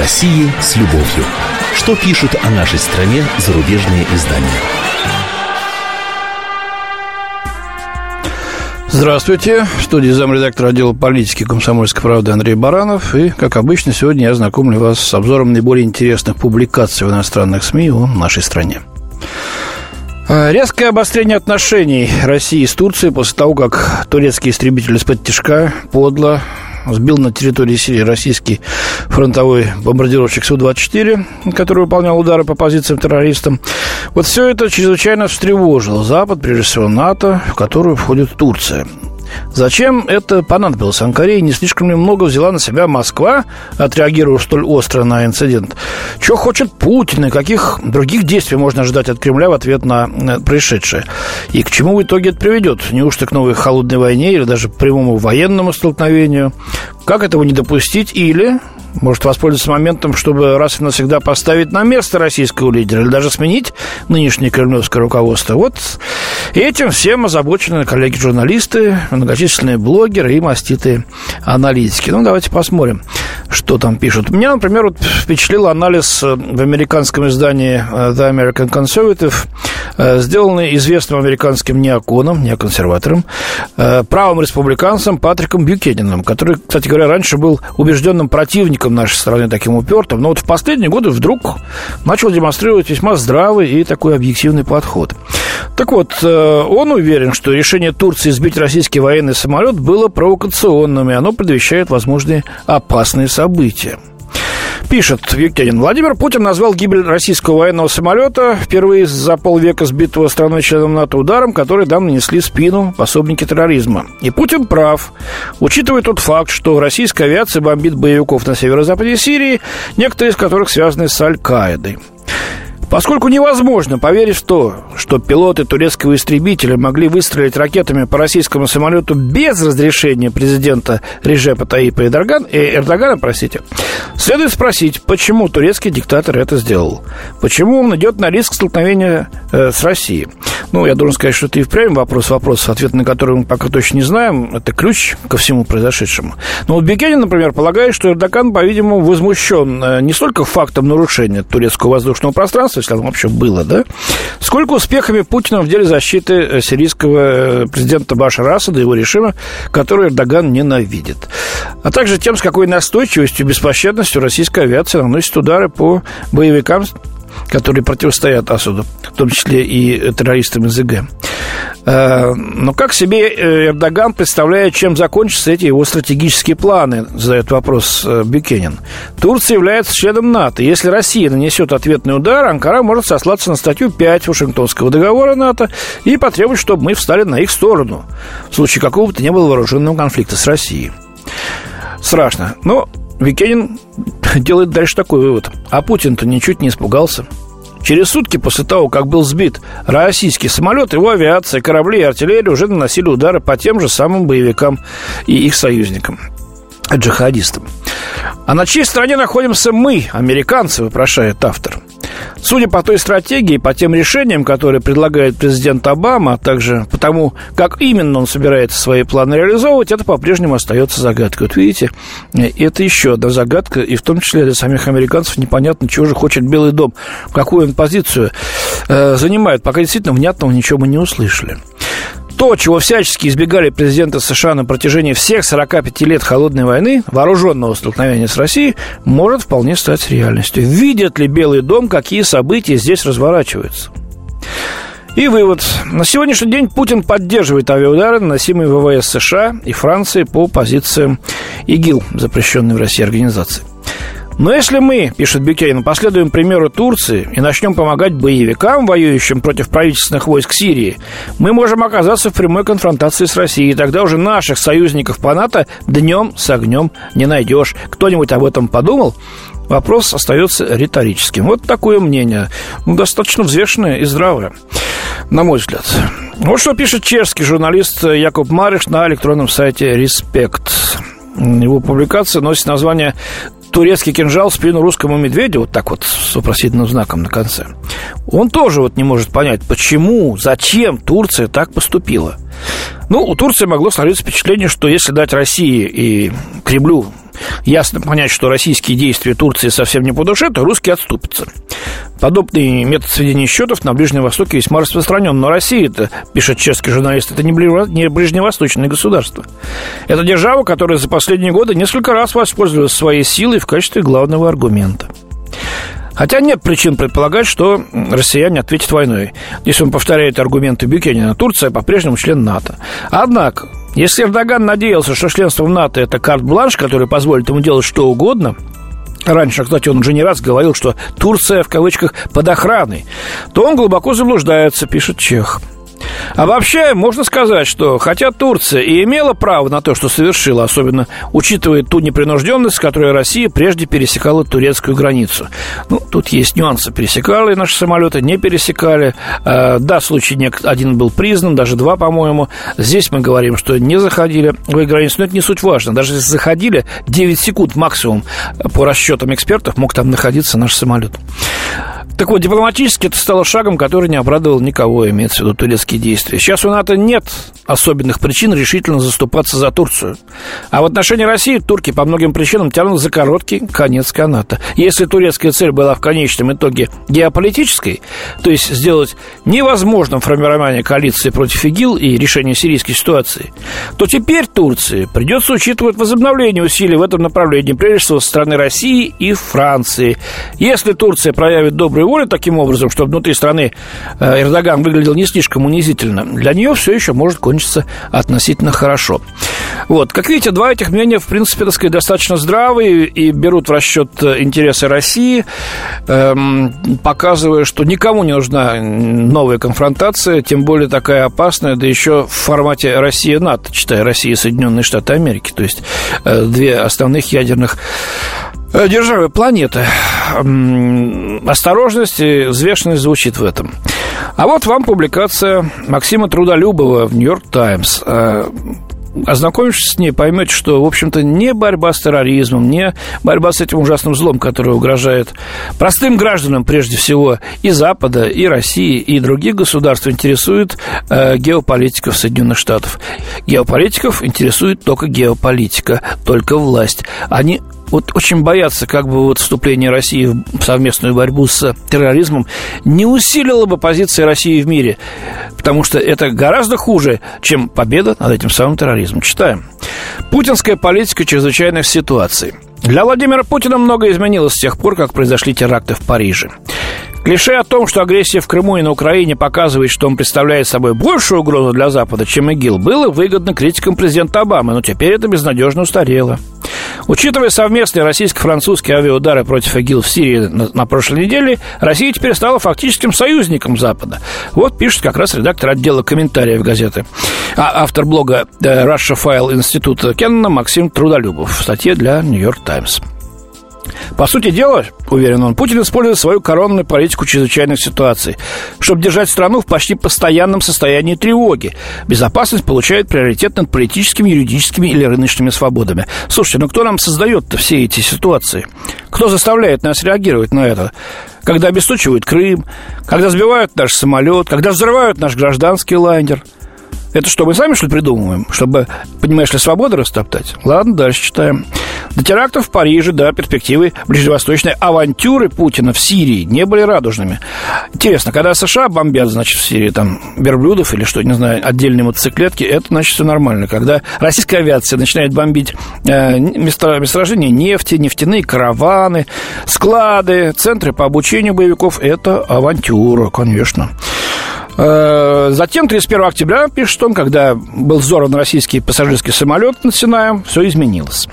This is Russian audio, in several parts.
России с любовью. Что пишут о нашей стране зарубежные издания? Здравствуйте. В студии замредактора отдела политики комсомольской правды Андрей Баранов. И, как обычно, сегодня я знакомлю вас с обзором наиболее интересных публикаций в иностранных СМИ о нашей стране. А, резкое обострение отношений России с Турцией после того, как турецкий истребитель из-под тяжка подло сбил на территории Сирии российский фронтовой бомбардировщик Су-24, который выполнял удары по позициям террористам. Вот все это чрезвычайно встревожило Запад, прежде всего НАТО, в которую входит Турция. Зачем это понадобилось Анкаре? Не слишком ли много взяла на себя Москва, отреагировав столь остро на инцидент? Что хочет Путин и каких других действий можно ожидать от Кремля в ответ на происшедшее? И к чему в итоге это приведет? Неужто к новой холодной войне или даже прямому военному столкновению? Как этого не допустить? Или может воспользоваться моментом, чтобы раз и навсегда поставить на место российского лидера или даже сменить нынешнее кремлевское руководство. Вот этим всем озабочены коллеги-журналисты, многочисленные блогеры и маститые аналитики. Ну, давайте посмотрим, что там пишут. Меня, например, вот впечатлил анализ э, в американском издании э, The American Conservative, э, сделанный известным американским неоконом, неоконсерватором, правым республиканцем Патриком Бьюкенином, который, кстати говоря, раньше был убежденным противником нашей страны, таким упертым, но вот в последние годы вдруг начал демонстрировать весьма здравый и такой объективный подход. Так вот, он уверен, что решение Турции сбить российский военный самолет было провокационным, и оно предвещает возможные опасные события. Пишет Викторин. Владимир Путин назвал гибель российского военного самолета впервые за полвека сбитого страной-членом НАТО ударом, который там нанесли спину пособники терроризма. И Путин прав. Учитывая тот факт, что российская авиация бомбит боевиков на северо-западе Сирии, некоторые из которых связаны с Аль-Каидой. Поскольку невозможно поверить в то, что пилоты турецкого истребителя могли выстрелить ракетами по российскому самолету без разрешения президента Режепа Таипа Эрдогана, э, Эрдогана простите, следует спросить, почему турецкий диктатор это сделал? Почему он идет на риск столкновения э, с Россией? Ну, я должен сказать, что это и впрямь вопрос вопрос, ответ на который мы пока точно не знаем. Это ключ ко всему произошедшему. Но вот Бекенин, например, полагает, что Эрдоган, по-видимому, возмущен э, не столько фактом нарушения турецкого воздушного пространства, если оно вообще было, да, сколько успехами Путина в деле защиты э, сирийского э, президента Башара Асада и его режима, который Эрдоган ненавидит. А также тем, с какой настойчивостью и беспощадностью российская авиация наносит удары по боевикам которые противостоят Асаду, в том числе и террористам из ИГ. Э, но как себе э, Эрдоган представляет, чем закончатся эти его стратегические планы, задает вопрос э, Бюкенин. Турция является членом НАТО. Если Россия нанесет ответный удар, Анкара может сослаться на статью 5 Вашингтонского договора НАТО и потребовать, чтобы мы встали на их сторону в случае какого-то не было вооруженного конфликта с Россией. Страшно. Но Викенин делает дальше такой вывод. А Путин-то ничуть не испугался. Через сутки после того, как был сбит российский самолет, его авиация, корабли и артиллерия уже наносили удары по тем же самым боевикам и их союзникам джихадистам. А на чьей стороне находимся мы, американцы, вопрошает автор. Судя по той стратегии, по тем решениям, которые предлагает президент Обама, а также по тому, как именно он собирается свои планы реализовывать, это по-прежнему остается загадкой. Вот видите, это еще одна загадка, и в том числе для самих американцев непонятно, чего же хочет Белый дом, какую он позицию э, занимает. Пока действительно внятного ничего мы не услышали. То, чего всячески избегали президенты США на протяжении всех 45 лет холодной войны, вооруженного столкновения с Россией, может вполне стать реальностью. Видит ли Белый дом, какие события здесь разворачиваются? И вывод. На сегодняшний день Путин поддерживает авиаудары, наносимые ВВС США и Франции по позициям ИГИЛ, запрещенной в России организации. Но если мы, пишет Бюкейн, последуем примеру Турции и начнем помогать боевикам, воюющим против правительственных войск Сирии, мы можем оказаться в прямой конфронтации с Россией. И тогда уже наших союзников по НАТО днем с огнем не найдешь. Кто-нибудь об этом подумал? Вопрос остается риторическим. Вот такое мнение. Ну, достаточно взвешенное и здравое, на мой взгляд. Вот что пишет чешский журналист Якуб Мариш на электронном сайте «Респект». Его публикация носит название турецкий кинжал в спину русскому медведю, вот так вот с вопросительным знаком на конце, он тоже вот не может понять, почему, зачем Турция так поступила. Ну, у Турции могло сложиться впечатление, что если дать России и Кремлю ясно понять, что российские действия Турции совсем не по душе, то русские отступятся. Подобный метод сведения счетов на Ближнем Востоке весьма распространен. Но Россия, это, пишет чешский журналист, это не ближневосточное государство. Это держава, которая за последние годы несколько раз воспользовалась своей силой в качестве главного аргумента. Хотя нет причин предполагать, что россияне ответят войной. Если он повторяет аргументы Бюкенина, Турция по-прежнему член НАТО. Однако, если Эрдоган надеялся, что членство в НАТО – это карт-бланш, который позволит ему делать что угодно, Раньше, кстати, он уже не раз говорил, что Турция, в кавычках, под охраной. То он глубоко заблуждается, пишет Чех. А вообще, можно сказать, что хотя Турция и имела право на то, что совершила, особенно учитывая ту непринужденность, с которой Россия прежде пересекала турецкую границу. Ну, тут есть нюансы. Пересекали наши самолеты, не пересекали. А, да, случай один был признан, даже два, по-моему. Здесь мы говорим, что не заходили в их границу, но это не суть важно. Даже если заходили, 9 секунд максимум по расчетам экспертов мог там находиться наш самолет. Так вот, дипломатически это стало шагом, который не обрадовал никого, имеется в виду турецкие действия. Сейчас у НАТО нет особенных причин решительно заступаться за Турцию. А в отношении России турки по многим причинам тянут за короткий конец каната. Если турецкая цель была в конечном итоге геополитической, то есть сделать невозможным формирование коалиции против ИГИЛ и решение сирийской ситуации, то теперь Турции придется учитывать возобновление усилий в этом направлении, прежде всего со стороны России и Франции. Если Турция проявит добрую волю таким образом, чтобы внутри страны э, Эрдоган выглядел не слишком унизительно, для нее все еще может кончиться относительно хорошо. Вот, как видите, два этих мнения, в принципе, так сказать, достаточно здравые и берут в расчет э, интересы России, эм, показывая, что никому не нужна новая конфронтация, тем более такая опасная, да еще в формате Россия-НАТО, читая Россия и Соединенные Штаты Америки, то есть э, две основных ядерных державы планеты. Осторожность и взвешенность звучит в этом. А вот вам публикация Максима Трудолюбова в «Нью-Йорк Таймс». Э, ознакомившись с ней, поймете, что, в общем-то, не борьба с терроризмом, не борьба с этим ужасным злом, который угрожает простым гражданам, прежде всего, и Запада, и России, и других государств, интересует э, геополитиков Соединенных Штатов. Геополитиков интересует только геополитика, только власть. Они вот очень боятся, как бы вот вступление России в совместную борьбу с терроризмом не усилило бы позиции России в мире, потому что это гораздо хуже, чем победа над этим самым терроризмом. Читаем. Путинская политика чрезвычайных ситуаций. Для Владимира Путина многое изменилось с тех пор, как произошли теракты в Париже. Клише о том, что агрессия в Крыму и на Украине показывает, что он представляет собой большую угрозу для Запада, чем ИГИЛ, было выгодно критикам президента Обамы, но теперь это безнадежно устарело. Учитывая совместные российско-французские авиаудары против ИГИЛ в Сирии на, на прошлой неделе, Россия теперь стала фактическим союзником Запада. Вот пишет как раз редактор отдела комментариев газеты. А автор блога э, Russia File Института Кеннона Максим Трудолюбов в статье для Нью-Йорк Таймс. По сути дела, уверен он, Путин использует свою коронную политику чрезвычайных ситуаций, чтобы держать страну в почти постоянном состоянии тревоги. Безопасность получает приоритет над политическими, юридическими или рыночными свободами. Слушайте, ну кто нам создает-то все эти ситуации? Кто заставляет нас реагировать на это? Когда обесточивают Крым, когда сбивают наш самолет, когда взрывают наш гражданский лайнер – это что, мы сами, что ли, придумываем? Чтобы, понимаешь ли, свободу растоптать? Ладно, дальше читаем. До терактов в Париже, да, перспективы ближневосточной авантюры Путина в Сирии не были радужными. Интересно, когда США бомбят, значит, в Сирии там верблюдов или что, не знаю, отдельные мотоциклетки, это, значит, все нормально. Когда российская авиация начинает бомбить э, место, месторождения нефти, нефтяные караваны, склады, центры по обучению боевиков, это авантюра, конечно. Э, затем, 31 октября, пишет он, когда был взорван российский пассажирский самолет над Синаем, все изменилось.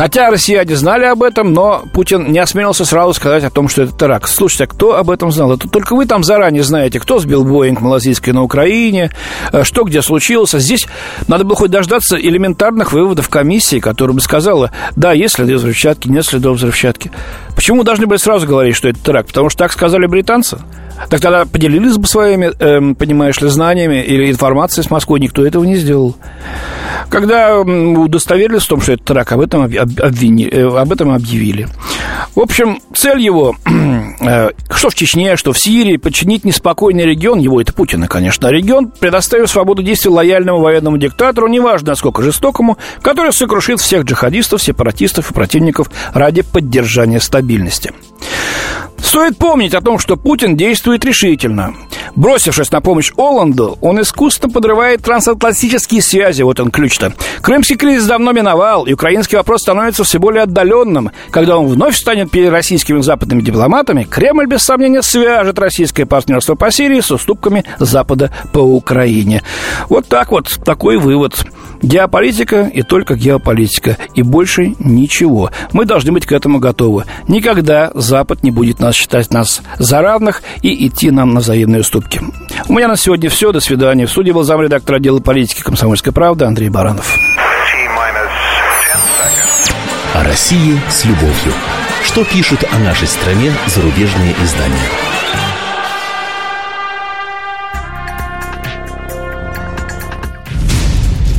Хотя россияне знали об этом, но Путин не осмелился сразу сказать о том, что это теракт. Слушайте, а кто об этом знал? Это только вы там заранее знаете, кто сбил Боинг малазийский на Украине, э, что где случилось. Здесь надо было хоть дождаться элементарных выводов комиссии, которая бы сказала, да, есть следы взрывчатки, нет следов взрывчатки. Почему должны были сразу говорить, что это теракт? Потому что так сказали британцы? Так тогда поделились бы своими, эм, понимаешь ли, знаниями или информацией с Москвой. Никто этого не сделал. Когда удостоверились в том, что это теракт, об этом, обвини, э, об этом объявили. В общем, цель его, э, что в Чечне, что в Сирии, подчинить неспокойный регион, его это Путина, конечно, а регион, предоставив свободу действий лояльному военному диктатору, неважно насколько жестокому, который сокрушит всех джихадистов, сепаратистов и противников ради поддержания стабильности. Стоит помнить о том, что Путин действует решительно. Бросившись на помощь Оланду, он искусственно подрывает трансатлантические связи. Вот он ключ-то. Крымский кризис давно миновал, и украинский вопрос становится все более отдаленным. Когда он вновь станет перед российскими западными дипломатами, Кремль, без сомнения, свяжет российское партнерство по Сирии с уступками Запада по Украине. Вот так вот, такой вывод. Геополитика и только геополитика. И больше ничего. Мы должны быть к этому готовы. Никогда Запад не будет нас считать нас за равных и идти нам на взаимные уступки. У меня на сегодня все. До свидания. В суде был замредактор отдела политики «Комсомольской правды» Андрей Баранов. О России с любовью. Что пишут о нашей стране зарубежные издания?